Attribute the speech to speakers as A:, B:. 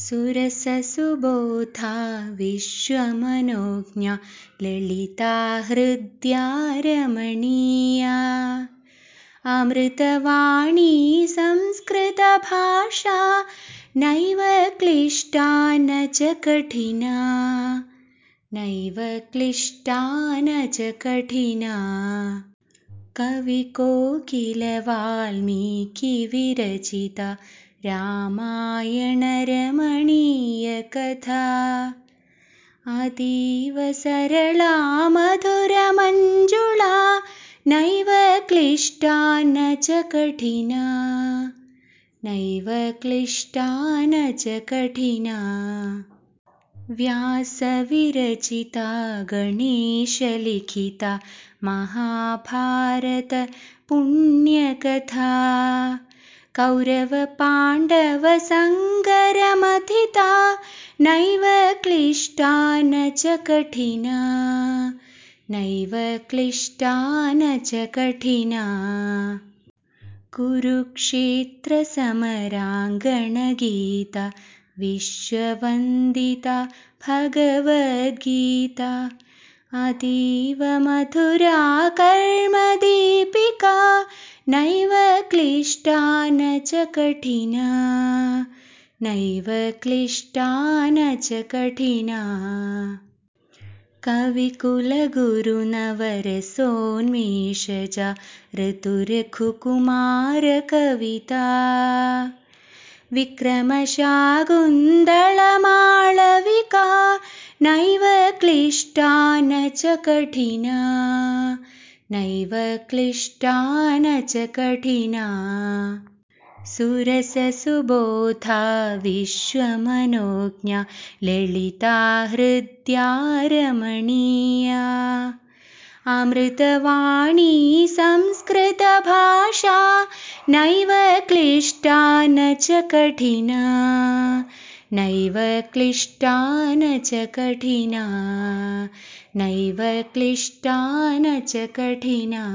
A: सुरससुबोधा विश्वमनोज्ञा ललिता हृद्या रमणीया अमृतवाणी संस्कृतभाषा नैव क्लिष्टा न च कठिना। नैव क्लिष्टा न च कठिना कविकोकिलवाल्मीकिविरचिता रामायणरमणीयकथा। अतीव सरला मधुरमञ्जुळा नैव क्लिष्टा न च कठिना। नैव क्लिष्टा न च कठिना व्यासविरचिता गणेशलिखिता महाभारतपुण्यकथा कौरवपाण्डवसङ्गरमथिता नैव क्लिष्टा न च कठिना। नैव क्लिष्टा न च कठिना। कुरुक्षेत्रसमराङ्गणगीता विश्ववन्दिता भगवद्गीता अतीव मधुरा कर्मदीपिका नैव क्लिष्टा न च कठिना नैव क्लिष्टा न च कठिना। कविकुलगुरुनवरसोन्मेषजा ऋतुर्खुकुमारकविता विक्रमशाकुन्दलमाळविका नैव क्लिष्टा न च कठिना नैव क्लिष्टा न च कठिना सुरससुबोधा विश्वमनोज्ञा ललिता हृद्या रमणीया अमृतवाणी संस्कृतभाषा नैव क्लिष्टा न च कठिना। नैव क्लिष्टा न च कठिना। नैव क्लिष्टा न च कठिना